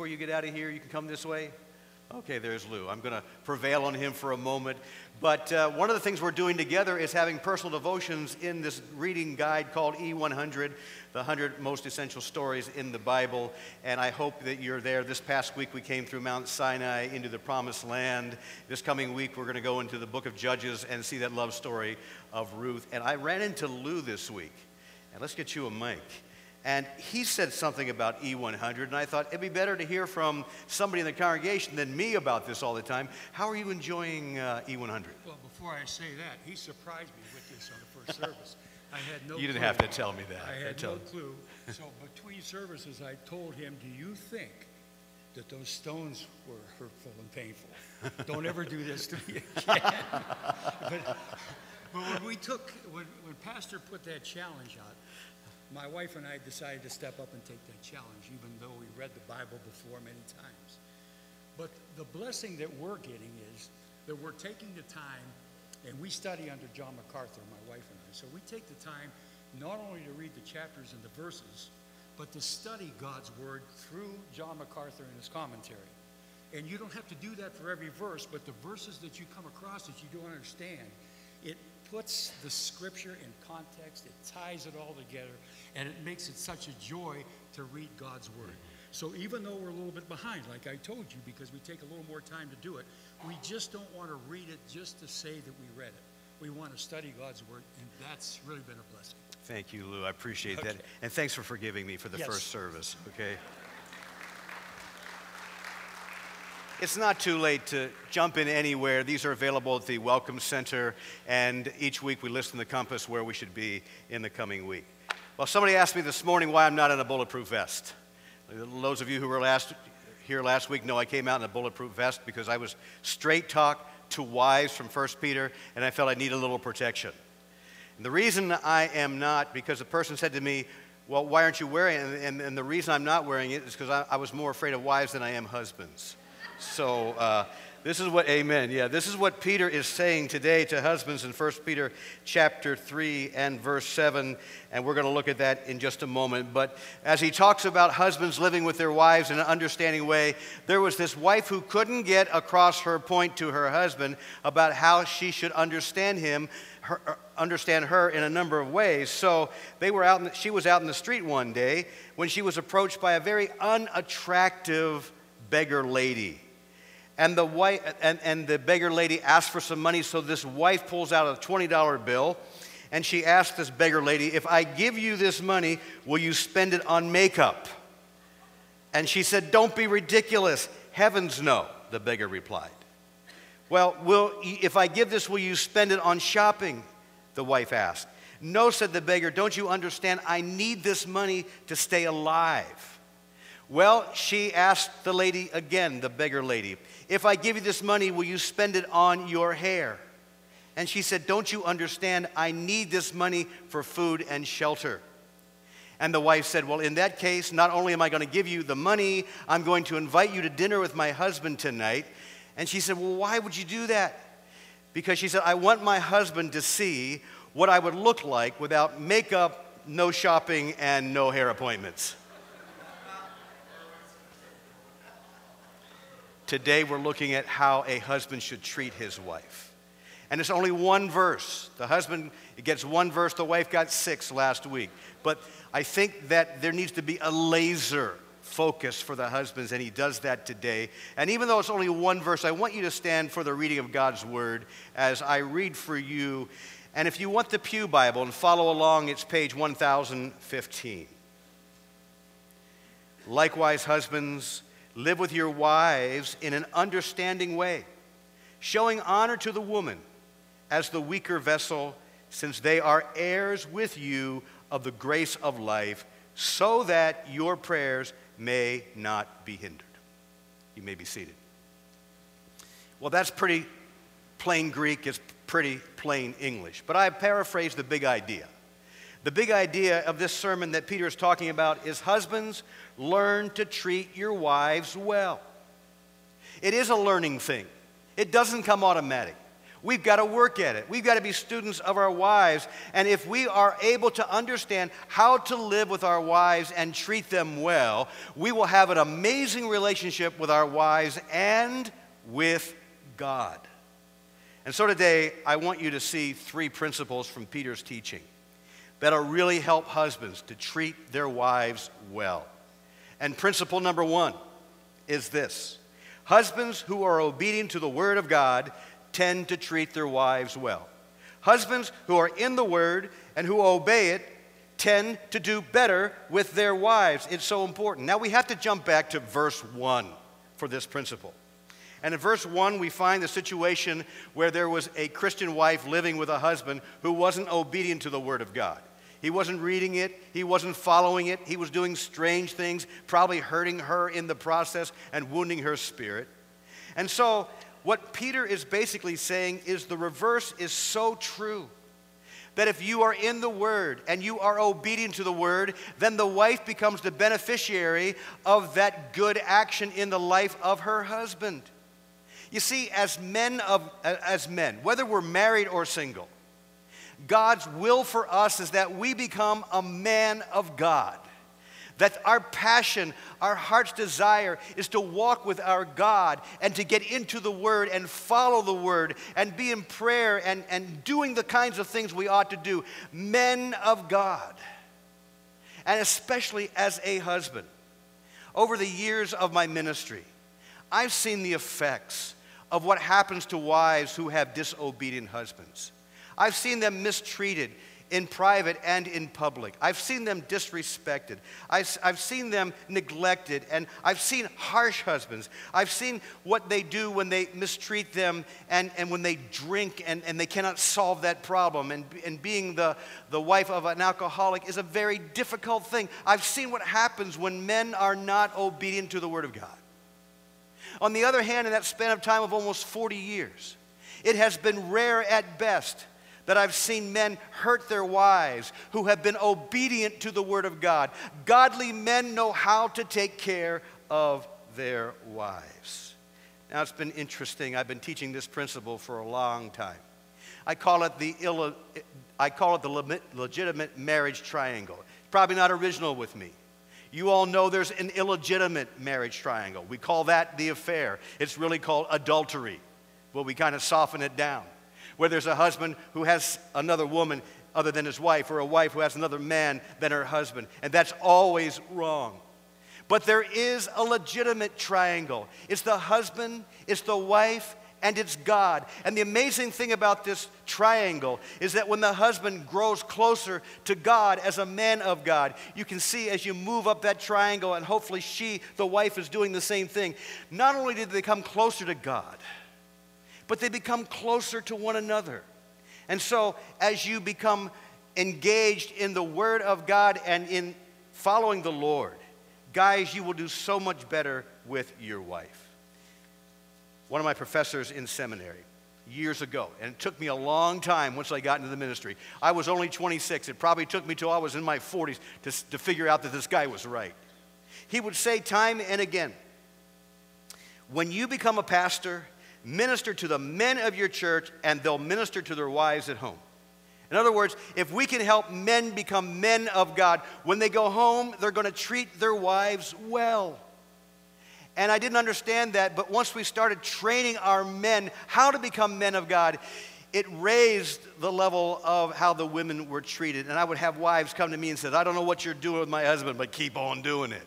before you get out of here? You can come this way. Okay, there's Lou. I'm going to prevail on him for a moment. But uh, one of the things we're doing together is having personal devotions in this reading guide called E100, the 100 most essential stories in the Bible. And I hope that you're there. This past week we came through Mount Sinai into the Promised Land. This coming week we're going to go into the book of Judges and see that love story of Ruth. And I ran into Lou this week. And let's get you a mic. And he said something about E100, and I thought it'd be better to hear from somebody in the congregation than me about this all the time. How are you enjoying uh, E100? Well, before I say that, he surprised me with this on the first service. I had no You didn't clue. have to tell me that. I had no clue. So between services, I told him, do you think that those stones were hurtful and painful? Don't ever do this to me again. But, but when we took, when, when Pastor put that challenge out, my wife and I decided to step up and take that challenge, even though we read the Bible before many times. But the blessing that we're getting is that we're taking the time, and we study under John MacArthur, my wife and I. So we take the time not only to read the chapters and the verses, but to study God's Word through John MacArthur and his commentary. And you don't have to do that for every verse, but the verses that you come across that you don't understand, it puts the scripture in context, it ties it all together, and it makes it such a joy to read God's Word. So even though we're a little bit behind, like I told you, because we take a little more time to do it, we just don't want to read it just to say that we read it. We want to study God's Word, and that's really been a blessing. Thank you, Lou. I appreciate that. And thanks for forgiving me for the Yes. first service, okay? It's not too late to jump in anywhere. These are available at the Welcome Center, and each week we list in the compass where we should be in the coming week. Well, somebody asked me this morning why I'm not in a bulletproof vest. Those of you who were last, here last week know I came out in a bulletproof vest because I was straight talk to wives from 1 Peter, and I felt I needed a little protection. And the reason I am not, because a person said to me, Well, why aren't you wearing it? And, and, and the reason I'm not wearing it is because I, I was more afraid of wives than I am husbands. So uh, this is what, amen. Yeah, this is what Peter is saying today to husbands in 1 Peter chapter 3 and verse 7. And we're going to look at that in just a moment. But as he talks about husbands living with their wives in an understanding way, there was this wife who couldn't get across her point to her husband about how she should understand him her, uh, understand her in a number of ways. So they were out. The, she was out in the street one day when she was approached by a very unattractive beggar lady. And the, wife, and, and the beggar lady asked for some money, so this wife pulls out a $20 bill and she asked this beggar lady, If I give you this money, will you spend it on makeup? And she said, Don't be ridiculous. Heavens no, the beggar replied. Well, will, if I give this, will you spend it on shopping? The wife asked. No, said the beggar, don't you understand? I need this money to stay alive. Well, she asked the lady again, the beggar lady, if I give you this money, will you spend it on your hair? And she said, Don't you understand? I need this money for food and shelter. And the wife said, Well, in that case, not only am I going to give you the money, I'm going to invite you to dinner with my husband tonight. And she said, Well, why would you do that? Because she said, I want my husband to see what I would look like without makeup, no shopping, and no hair appointments. Today, we're looking at how a husband should treat his wife. And it's only one verse. The husband gets one verse, the wife got six last week. But I think that there needs to be a laser focus for the husbands, and he does that today. And even though it's only one verse, I want you to stand for the reading of God's word as I read for you. And if you want the Pew Bible and follow along, it's page 1015. Likewise, husbands, live with your wives in an understanding way, showing honor to the woman as the weaker vessel, since they are heirs with you of the grace of life, so that your prayers may not be hindered. You may be seated. Well, that's pretty plain Greek, it's pretty plain English, but I paraphrase the big idea. The big idea of this sermon that Peter is talking about is husbands, learn to treat your wives well. It is a learning thing, it doesn't come automatic. We've got to work at it. We've got to be students of our wives. And if we are able to understand how to live with our wives and treat them well, we will have an amazing relationship with our wives and with God. And so today, I want you to see three principles from Peter's teaching that'll really help husbands to treat their wives well. And principle number one is this Husbands who are obedient to the Word of God tend to treat their wives well. Husbands who are in the Word and who obey it tend to do better with their wives. It's so important. Now we have to jump back to verse 1 for this principle. And in verse 1, we find the situation where there was a Christian wife living with a husband who wasn't obedient to the Word of God. He wasn't reading it, he wasn't following it, he was doing strange things, probably hurting her in the process and wounding her spirit. And so what Peter is basically saying is the reverse is so true. That if you are in the Word and you are obedient to the Word, then the wife becomes the beneficiary of that good action in the life of her husband. You see, as men of as men, whether we're married or single, God's will for us is that we become a man of God. That our passion, our heart's desire is to walk with our God and to get into the Word and follow the Word and be in prayer and, and doing the kinds of things we ought to do. Men of God. And especially as a husband. Over the years of my ministry, I've seen the effects of what happens to wives who have disobedient husbands. I've seen them mistreated in private and in public. I've seen them disrespected. I've, I've seen them neglected. And I've seen harsh husbands. I've seen what they do when they mistreat them and, and when they drink and, and they cannot solve that problem. And, and being the, the wife of an alcoholic is a very difficult thing. I've seen what happens when men are not obedient to the Word of God. On the other hand, in that span of time of almost 40 years, it has been rare at best that I've seen men hurt their wives who have been obedient to the Word of God. Godly men know how to take care of their wives. Now, it's been interesting. I've been teaching this principle for a long time. I call it the, Ill, I call it the legitimate marriage triangle. It's probably not original with me. You all know there's an illegitimate marriage triangle. We call that the affair. It's really called adultery. Well, we kind of soften it down where there's a husband who has another woman other than his wife, or a wife who has another man than her husband. And that's always wrong. But there is a legitimate triangle it's the husband, it's the wife, and it's God. And the amazing thing about this triangle is that when the husband grows closer to God as a man of God, you can see as you move up that triangle, and hopefully she, the wife, is doing the same thing. Not only did they come closer to God, but they become closer to one another. And so, as you become engaged in the Word of God and in following the Lord, guys, you will do so much better with your wife. One of my professors in seminary, years ago, and it took me a long time once I got into the ministry. I was only 26. It probably took me till I was in my 40s to, to figure out that this guy was right. He would say time and again, when you become a pastor, minister to the men of your church, and they'll minister to their wives at home. In other words, if we can help men become men of God, when they go home, they're going to treat their wives well. And I didn't understand that, but once we started training our men how to become men of God, it raised the level of how the women were treated. And I would have wives come to me and say, I don't know what you're doing with my husband, but keep on doing it.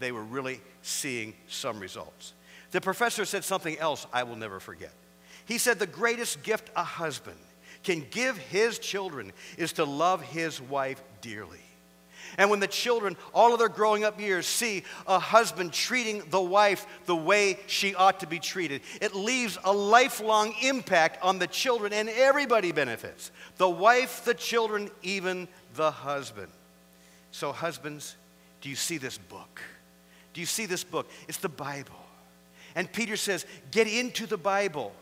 They were really seeing some results. The professor said something else I will never forget. He said, The greatest gift a husband can give his children is to love his wife dearly. And when the children, all of their growing up years, see a husband treating the wife the way she ought to be treated, it leaves a lifelong impact on the children, and everybody benefits the wife, the children, even the husband. So, husbands, do you see this book? Do you see this book? It's the Bible. And Peter says, get into the Bible.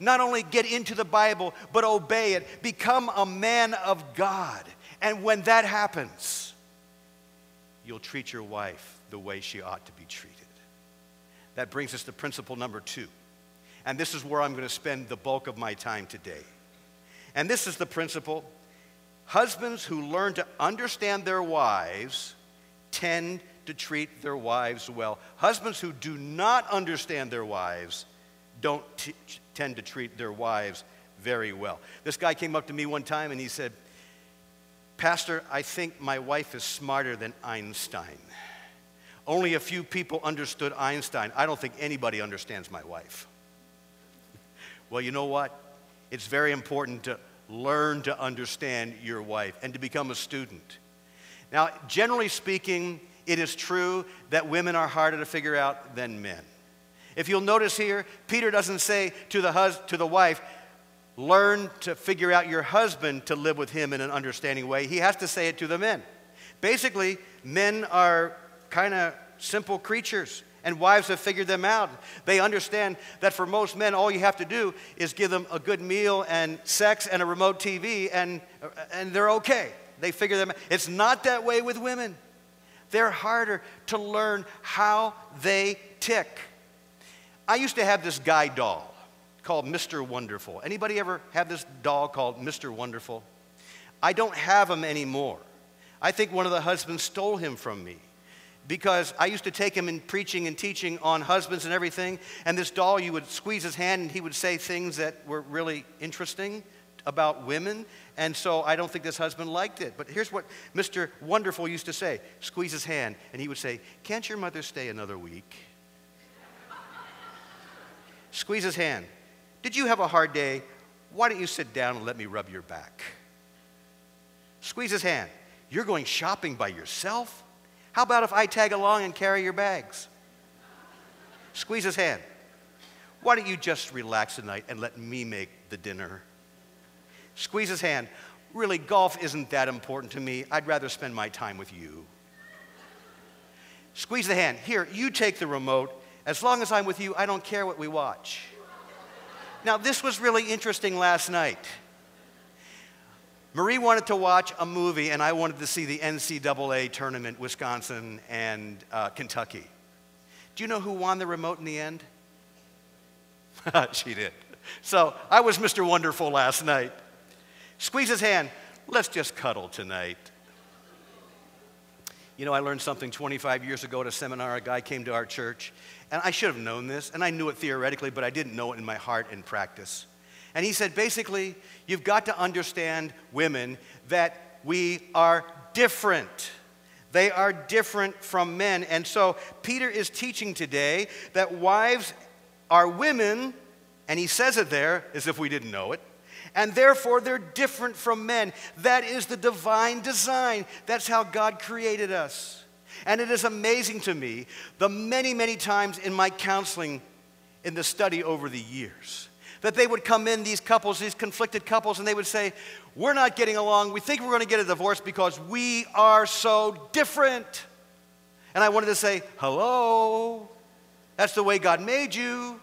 Not only get into the Bible, but obey it. Become a man of God. And when that happens, you'll treat your wife the way she ought to be treated. That brings us to principle number two. And this is where I'm going to spend the bulk of my time today. And this is the principle husbands who learn to understand their wives tend to treat their wives well. Husbands who do not understand their wives don't t- tend to treat their wives very well. This guy came up to me one time and he said, Pastor, I think my wife is smarter than Einstein. Only a few people understood Einstein. I don't think anybody understands my wife. Well, you know what? It's very important to learn to understand your wife and to become a student. Now, generally speaking, it is true that women are harder to figure out than men. If you'll notice here, Peter doesn't say to the, hus- to the wife, learn to figure out your husband to live with him in an understanding way. He has to say it to the men. Basically, men are kind of simple creatures, and wives have figured them out. They understand that for most men, all you have to do is give them a good meal and sex and a remote TV, and, uh, and they're okay. They figure them out. It's not that way with women. They're harder to learn how they tick. I used to have this guy doll called Mr. Wonderful. Anybody ever have this doll called Mr. Wonderful? I don't have him anymore. I think one of the husbands stole him from me because I used to take him in preaching and teaching on husbands and everything. And this doll, you would squeeze his hand and he would say things that were really interesting about women. And so I don't think this husband liked it. But here's what Mr. Wonderful used to say squeeze his hand, and he would say, Can't your mother stay another week? squeeze his hand. Did you have a hard day? Why don't you sit down and let me rub your back? Squeeze his hand. You're going shopping by yourself? How about if I tag along and carry your bags? Squeeze his hand. Why don't you just relax tonight and let me make the dinner? Squeeze his hand. Really, golf isn't that important to me. I'd rather spend my time with you. Squeeze the hand. Here, you take the remote. As long as I'm with you, I don't care what we watch. Now, this was really interesting last night. Marie wanted to watch a movie, and I wanted to see the NCAA tournament, Wisconsin and uh, Kentucky. Do you know who won the remote in the end? she did. So I was Mr. Wonderful last night. Squeeze his hand. Let's just cuddle tonight. You know, I learned something 25 years ago at a seminar. A guy came to our church, and I should have known this, and I knew it theoretically, but I didn't know it in my heart and practice. And he said, basically, you've got to understand, women, that we are different. They are different from men. And so Peter is teaching today that wives are women, and he says it there as if we didn't know it. And therefore, they're different from men. That is the divine design. That's how God created us. And it is amazing to me the many, many times in my counseling in the study over the years that they would come in, these couples, these conflicted couples, and they would say, We're not getting along. We think we're going to get a divorce because we are so different. And I wanted to say, Hello, that's the way God made you.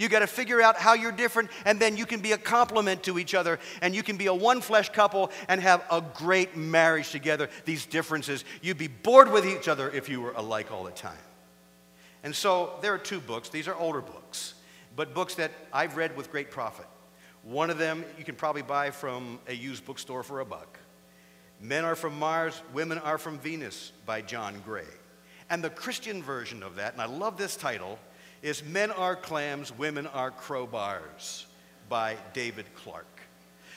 You got to figure out how you're different, and then you can be a complement to each other, and you can be a one flesh couple and have a great marriage together. These differences, you'd be bored with each other if you were alike all the time. And so there are two books, these are older books but books that I've read with great profit. One of them you can probably buy from a used bookstore for a buck. Men Are from Mars, Women Are from Venus by John Gray. And the Christian version of that, and I love this title, is Men Are Clams, Women Are Crowbars by David Clark.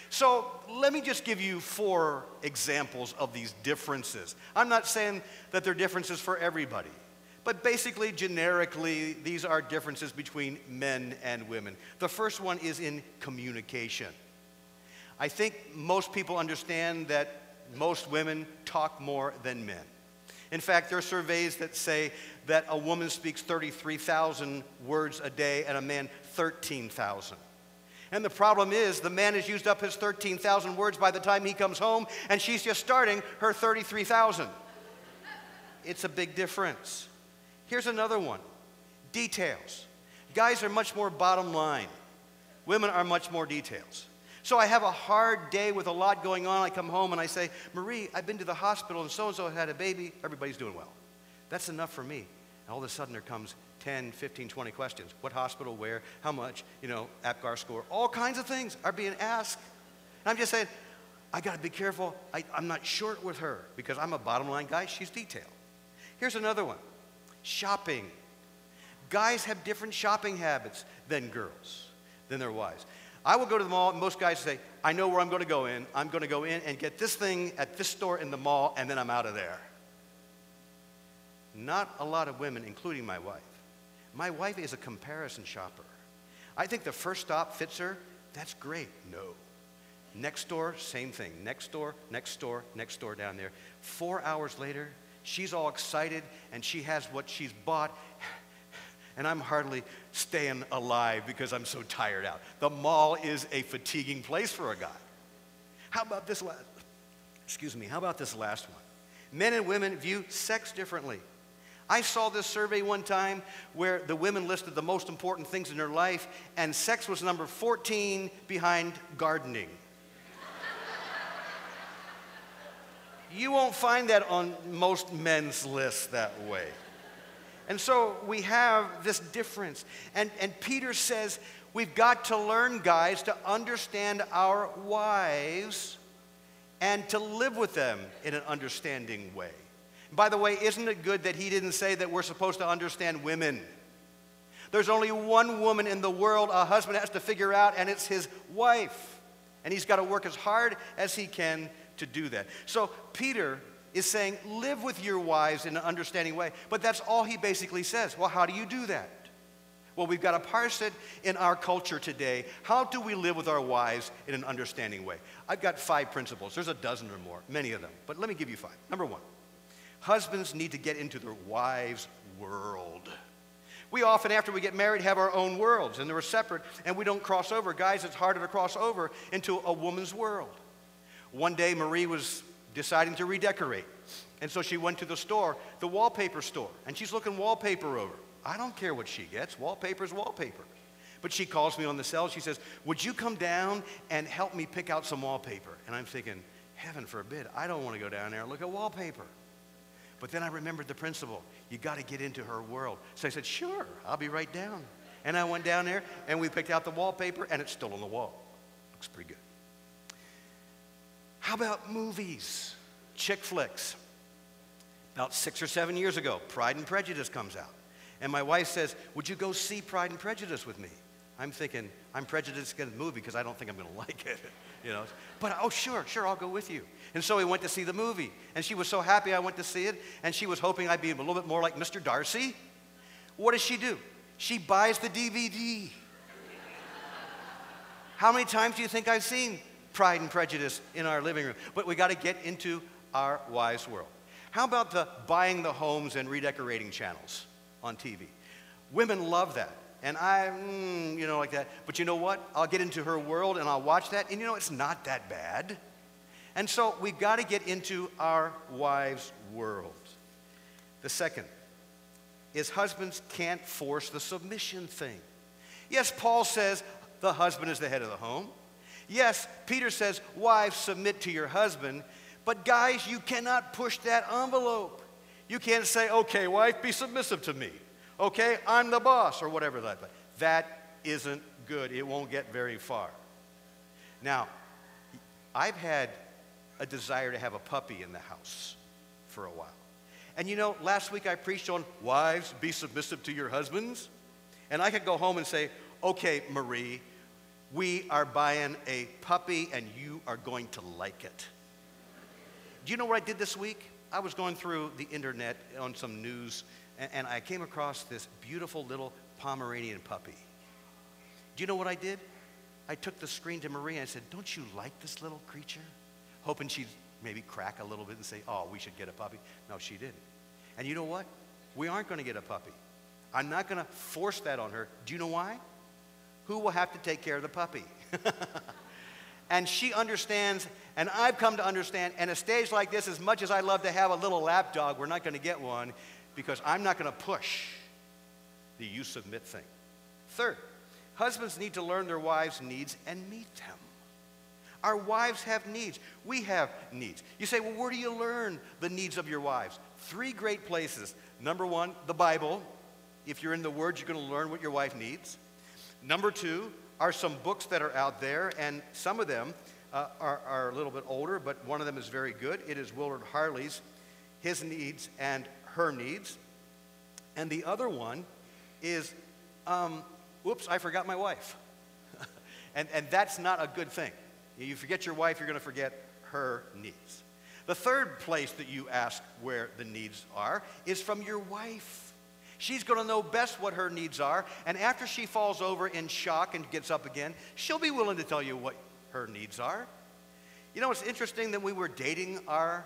So let me just give you four examples of these differences. I'm not saying that they're differences for everybody. But basically, generically, these are differences between men and women. The first one is in communication. I think most people understand that most women talk more than men. In fact, there are surveys that say that a woman speaks 33,000 words a day and a man 13,000. And the problem is, the man has used up his 13,000 words by the time he comes home, and she's just starting her 33,000. It's a big difference. Here's another one details. Guys are much more bottom line, women are much more details. So I have a hard day with a lot going on. I come home and I say, Marie, I've been to the hospital and so and so had a baby. Everybody's doing well. That's enough for me. And all of a sudden there comes 10, 15, 20 questions. What hospital, where, how much, you know, APGAR score, all kinds of things are being asked. And I'm just saying, I got to be careful. I, I'm not short with her because I'm a bottom line guy. She's detailed. Here's another one shopping. Guys have different shopping habits than girls, than their wives. I will go to the mall, and most guys say, I know where I'm going to go in. I'm going to go in and get this thing at this store in the mall, and then I'm out of there. Not a lot of women, including my wife. My wife is a comparison shopper. I think the first stop fits her. That's great. No. Next door, same thing. Next door, next door, next door down there. Four hours later, she's all excited and she has what she's bought. And I'm hardly staying alive because I'm so tired out. The mall is a fatiguing place for a guy. How about this last? Excuse me. How about this last one? Men and women view sex differently. I saw this survey one time where the women listed the most important things in their life, and sex was number 14 behind gardening. you won't find that on most men's lists that way. And so we have this difference. And, and Peter says we've got to learn, guys, to understand our wives and to live with them in an understanding way. By the way, isn't it good that he didn't say that we're supposed to understand women? There's only one woman in the world a husband has to figure out, and it's his wife. And he's got to work as hard as he can to do that. So Peter is saying, live with your wives in an understanding way. But that's all he basically says. Well, how do you do that? Well, we've got to parse it in our culture today. How do we live with our wives in an understanding way? I've got five principles. There's a dozen or more, many of them. But let me give you five. Number one, husbands need to get into their wives' world. We often, after we get married, have our own worlds, and they're separate, and we don't cross over. Guys, it's harder to cross over into a woman's world. One day, Marie was deciding to redecorate. And so she went to the store, the wallpaper store, and she's looking wallpaper over. I don't care what she gets, wallpaper's wallpaper. But she calls me on the cell. She says, Would you come down and help me pick out some wallpaper? And I'm thinking, Heaven forbid, I don't want to go down there and look at wallpaper. But then I remembered the principle you got to get into her world. So I said, Sure, I'll be right down. And I went down there and we picked out the wallpaper, and it's still on the wall. Looks pretty good. How about movies? Chick flicks. About six or seven years ago, Pride and Prejudice comes out. And my wife says, Would you go see Pride and Prejudice with me? I'm thinking, I'm prejudiced against the movie because I don't think I'm going to like it. you know? But, oh, sure, sure, I'll go with you. And so we went to see the movie. And she was so happy I went to see it. And she was hoping I'd be a little bit more like Mr. Darcy. What does she do? She buys the DVD. How many times do you think I've seen Pride and Prejudice in our living room. But we got to get into our wise world. How about the buying the homes and redecorating channels on TV? Women love that. And I, mm, you know, like that. But you know what? I'll get into her world and I'll watch that. And you know, it's not that bad. And so we've got to get into our wives' world. The second is husbands can't force the submission thing. Yes, Paul says the husband is the head of the home. Yes, Peter says, Wives, submit to your husband. But guys, you cannot push that envelope. You can't say, Okay, wife, be submissive to me. Okay, I'm the boss, or whatever that. But That isn't good. It won't get very far. Now, I've had a desire to have a puppy in the house for a while. And you know, last week I preached on wives, be submissive to your husbands. And I could go home and say, okay, Marie, we are buying a puppy and you are going to like it. Do you know what I did this week? I was going through the internet on some news and, I came across this beautiful little Pomeranian puppy. Do you know what I did? I took the screen to Maria and I said, Don't you like this little creature? Hoping she'd maybe crack a little bit and say, Oh, we should get a puppy. No, she didn't. And you know what? We aren't going to get a puppy. I'm not going to force that on her. Do you know why? Who will have to take care of the puppy? and she understands, and I've come to understand, and a stage like this, as much as I love to have a little lap dog, we're not going to get one because I'm not going to push the you submit thing. Third, husbands need to learn their wives' needs and meet them. Our wives have needs. We have needs. You say, well, where do you learn the needs of your wives? Three great places. Number one, the Bible. If you're in the Word, you're going to learn what your wife needs. Number two are some books that are out there, and some of them uh, are, are a little bit older, but one of them is very good. It is Willard Harley's His Needs and Her Needs. And the other one is, um, whoops, I forgot my wife. and, and that's not a good thing. You forget your wife, you're going to forget her needs. The third place that you ask where the needs are is from your wife. She's going to know best what her needs are, and after she falls over in shock and gets up again, she'll be willing to tell you what her needs are. You know, it's interesting that we were dating our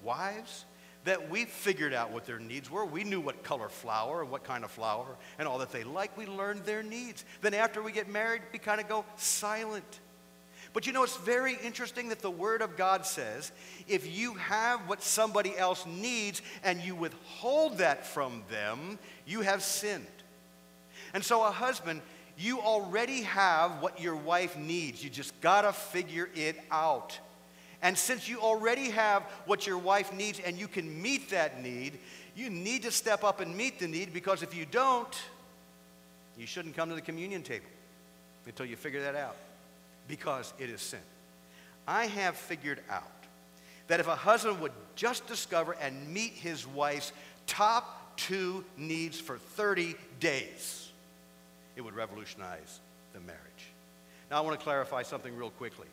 wives, that we figured out what their needs were. We knew what color flower and what kind of flower and all that they like. We learned their needs. Then after we get married, we kind of go silent. But you know, it's very interesting that the Word of God says if you have what somebody else needs and you withhold that from them, you have sinned. And so, a husband, you already have what your wife needs. You just got to figure it out. And since you already have what your wife needs and you can meet that need, you need to step up and meet the need because if you don't, you shouldn't come to the communion table until you figure that out because it is sin. I have figured out that if a husband would just discover and meet his wife's top two needs for 30 days, it would revolutionize the marriage. Now, I want to clarify something real quickly.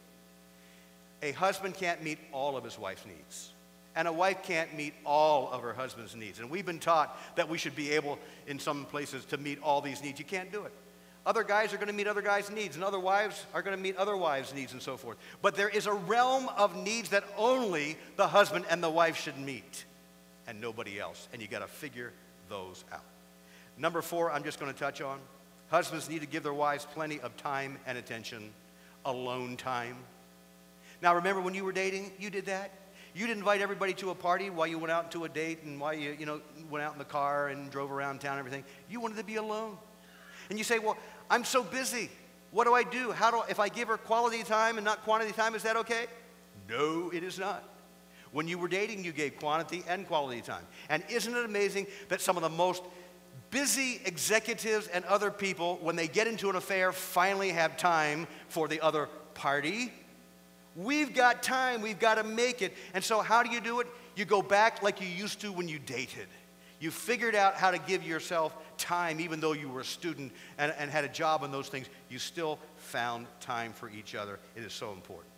A husband can't meet all of his wife's needs, and a wife can't meet all of her husband's needs. And we've been taught that we should be able, in some places, to meet all these needs. You can't do it. Other guys are going to meet other guys' needs, and other wives are going to meet other wives' needs, and so forth. But there is a realm of needs that only the husband and the wife should meet, and nobody else. And you got to figure those out. Number four, I'm just going to touch on. Husbands need to give their wives plenty of time and attention, alone time. Now, remember when you were dating, you did that? You didn't invite everybody to a party while you went out to a date and while you, you know, went out in the car and drove around town and everything. You wanted to be alone. And you say, well, I'm so busy. What do I do? How do if I give her quality time and not quantity time, is that okay? No, it is not. When you were dating, you gave quantity and quality time. And isn't it amazing that some of the most busy executives and other people, when they get into an affair, finally have time for the other party? We've got time, we've got to make it. And so, how do you do it? You go back like you used to when you dated. You figured out how to give yourself time, even though you were a student and, and had a job and those things. You still found time for each other. It is so important.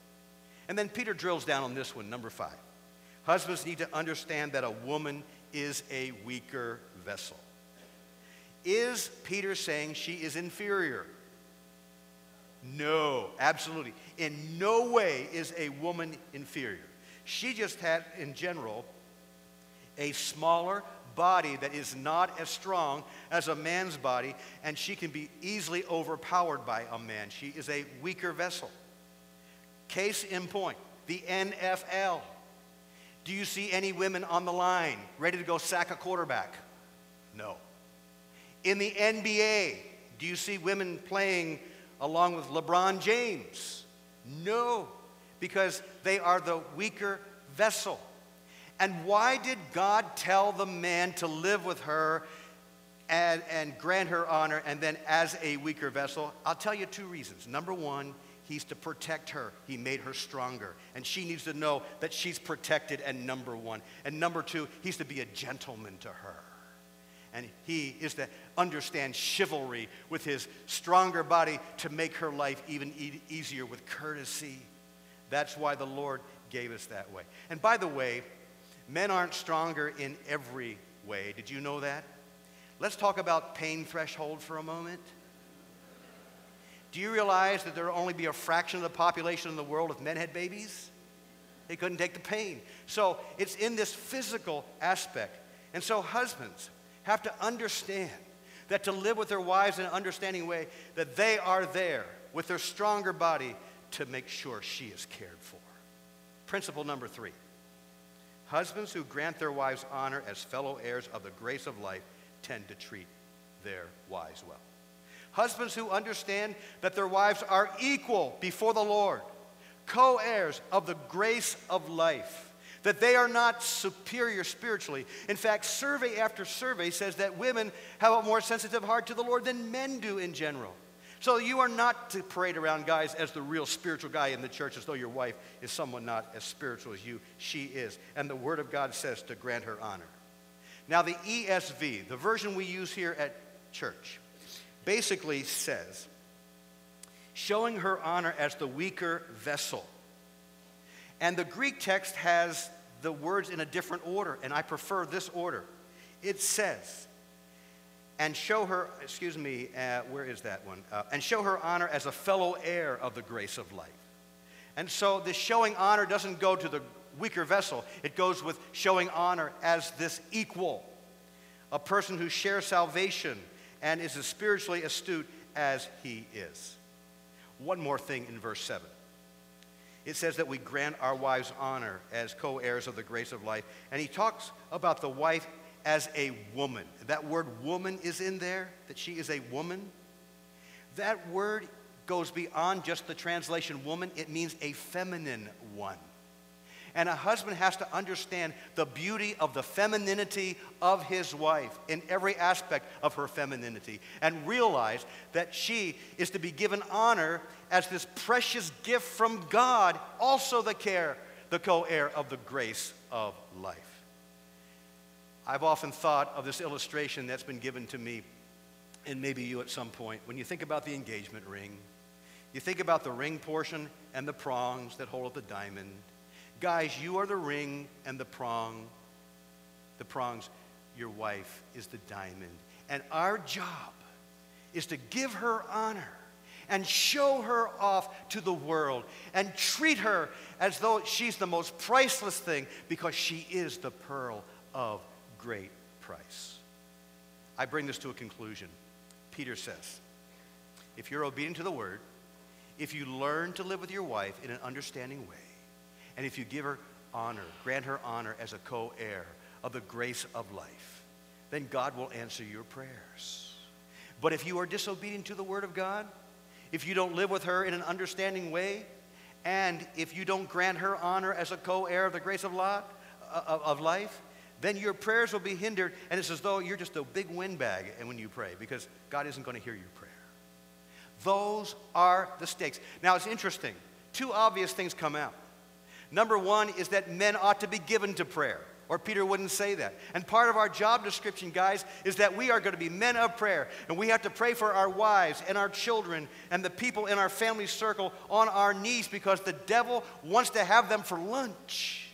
And then Peter drills down on this one, number five. Husbands need to understand that a woman is a weaker vessel. Is Peter saying she is inferior? No, absolutely. In no way is a woman inferior. She just had, in general, a smaller, body that is not as strong as a man's body, and she can be easily overpowered by a man. She is a weaker vessel. Case in point the NFL. Do you see any women on the line ready to go sack a quarterback? No. In the NBA, do you see women playing along with LeBron James? No, because they are the weaker vessel. And why did God tell the man to live with her and, and grant her honor and then as a weaker vessel? I'll tell you two reasons. Number one, he's to protect her. He made her stronger. And she needs to know that she's protected and number one. And number two, he's to be a gentleman to her. And he is to understand chivalry with his stronger body to make her life even e- easier with courtesy. That's why the Lord gave us that way. And by the way, Men aren't stronger in every way. Did you know that? Let's talk about pain threshold for a moment. Do you realize that there will only be a fraction of the population in the world if men had babies? They couldn't take the pain. So it's in this physical aspect. And so husbands have to understand that to live with their wives in an understanding way, that they are there with their stronger body to make sure she is cared for. Principle number three Husbands who grant their wives honor as fellow heirs of the grace of life tend to treat their wives well. Husbands who understand that their wives are equal before the Lord, co heirs of the grace of life, that they are not superior spiritually. In fact, survey after survey says that women have a more sensitive heart to the Lord than men do in general. So you are not to parade around guys as the real spiritual guy in the church as though your wife is someone not as spiritual as you. She is. And the Word of God says to grant her honor. Now, the ESV, the version we use here at church, basically says, showing her honor as the weaker vessel. And the Greek text has the words in a different order, and I prefer this order. It says, and show her, excuse me, uh, where is that one? Uh, and show her honor as a fellow heir of the grace of life. And so this showing honor doesn't go to the weaker vessel, it goes with showing honor as this equal, a person who shares salvation and is as spiritually astute as he is. One more thing in verse 7. It says that we grant our wives honor as co heirs of the grace of life. And he talks about the wife as a woman. That word woman is in there, that she is a woman. That word goes beyond just the translation woman, it means a feminine one. And a husband has to understand the beauty of the femininity of his wife in every aspect of her femininity and realize that she is to be given honor as this precious gift from God, also the care, the co heir of the grace of life. I've often thought of this illustration that's been given to me, and maybe you at some point. When you think about the engagement ring, you think about the ring portion and the prongs that hold up the diamond. Guys, you are the ring and the prong. The prongs, your wife is the diamond. And our job is to give her honor and show her off to the world and treat her as though she's the most priceless thing because she is the pearl of great price. I bring this to a conclusion. Peter says, if you're obedient to the word, if you learn to live with your wife in an understanding way, and if you give her honor, grant her honor as a co heir of the grace of life, then God will answer your prayers. But if you are disobedient to the word of God, if you don't live with her in an understanding way, and if you don't grant her honor as a co heir of the grace of, lot, uh, of, of life, then your prayers will be hindered, and it's as though you're just a big windbag and when you pray because God isn't going to hear your prayer. Those are the stakes. Now, it's interesting. Two obvious things come out. Number one is that men ought to be given to prayer, or Peter wouldn't say that. And part of our job description, guys, is that we are going to be men of prayer, and we have to pray for our wives and our children and the people in our family circle on our knees because the devil wants to have them for lunch.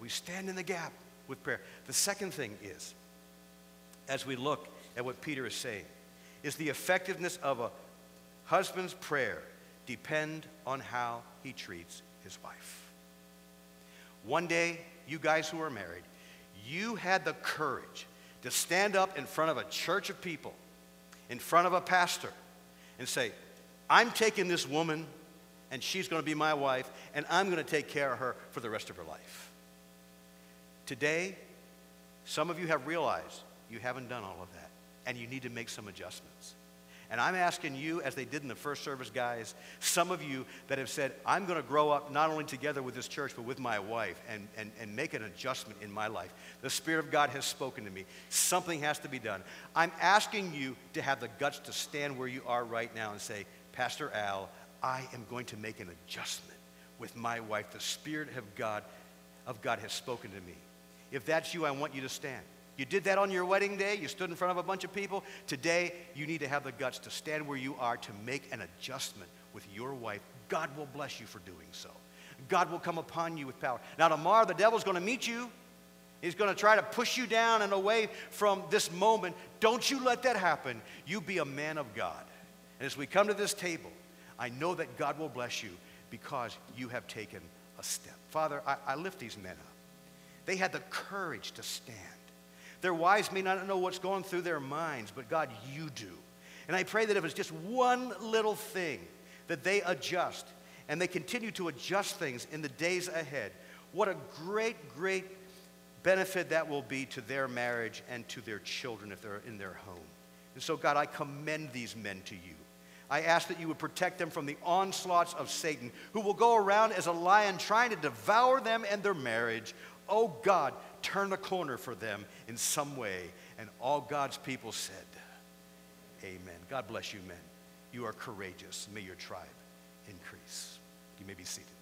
We stand in the gap with prayer. The second thing is, as we look at what Peter is saying, is the effectiveness of a husband's prayer depend on how he treats his wife. One day, you guys who are married, you had the courage to stand up in front of a church of people, in front of a pastor, and say, I'm taking this woman, and she's going to be my wife, and I'm going to take care of her for the rest of her life. Today, some of you have realized you haven't done all of that, and you need to make some adjustments. And I'm asking you, as they did in the first service, guys, some of you that have said, I'm going to grow up not only together with this church, but with my wife and, and, and make an adjustment in my life. The Spirit of God has spoken to me. Something has to be done. I'm asking you to have the guts to stand where you are right now and say, Pastor Al, I am going to make an adjustment with my wife. The Spirit of God, of God has spoken to me. If that's you, I want you to stand. You did that on your wedding day. You stood in front of a bunch of people. Today, you need to have the guts to stand where you are to make an adjustment with your wife. God will bless you for doing so. God will come upon you with power. Now, tomorrow, the devil's going to meet you. He's going to try to push you down and away from this moment. Don't you let that happen. You be a man of God. And as we come to this table, I know that God will bless you because you have taken a step. Father, I, I lift these men up. They had the courage to stand. Their wives may not know what's going through their minds, but God, you do. And I pray that if it's just one little thing that they adjust and they continue to adjust things in the days ahead, what a great, great benefit that will be to their marriage and to their children if they're in their home. And so, God, I commend these men to you. I ask that you would protect them from the onslaughts of Satan, who will go around as a lion trying to devour them and their marriage. Oh God, turn a corner for them in some way. And all God's people said, Amen. God bless you, men. You are courageous. May your tribe increase. You may be seated.